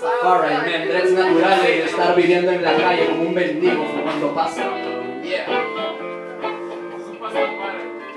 Farrell, man, dreads naturales y estar viviendo en la calle como un mendigo cuando pasa. Yeah.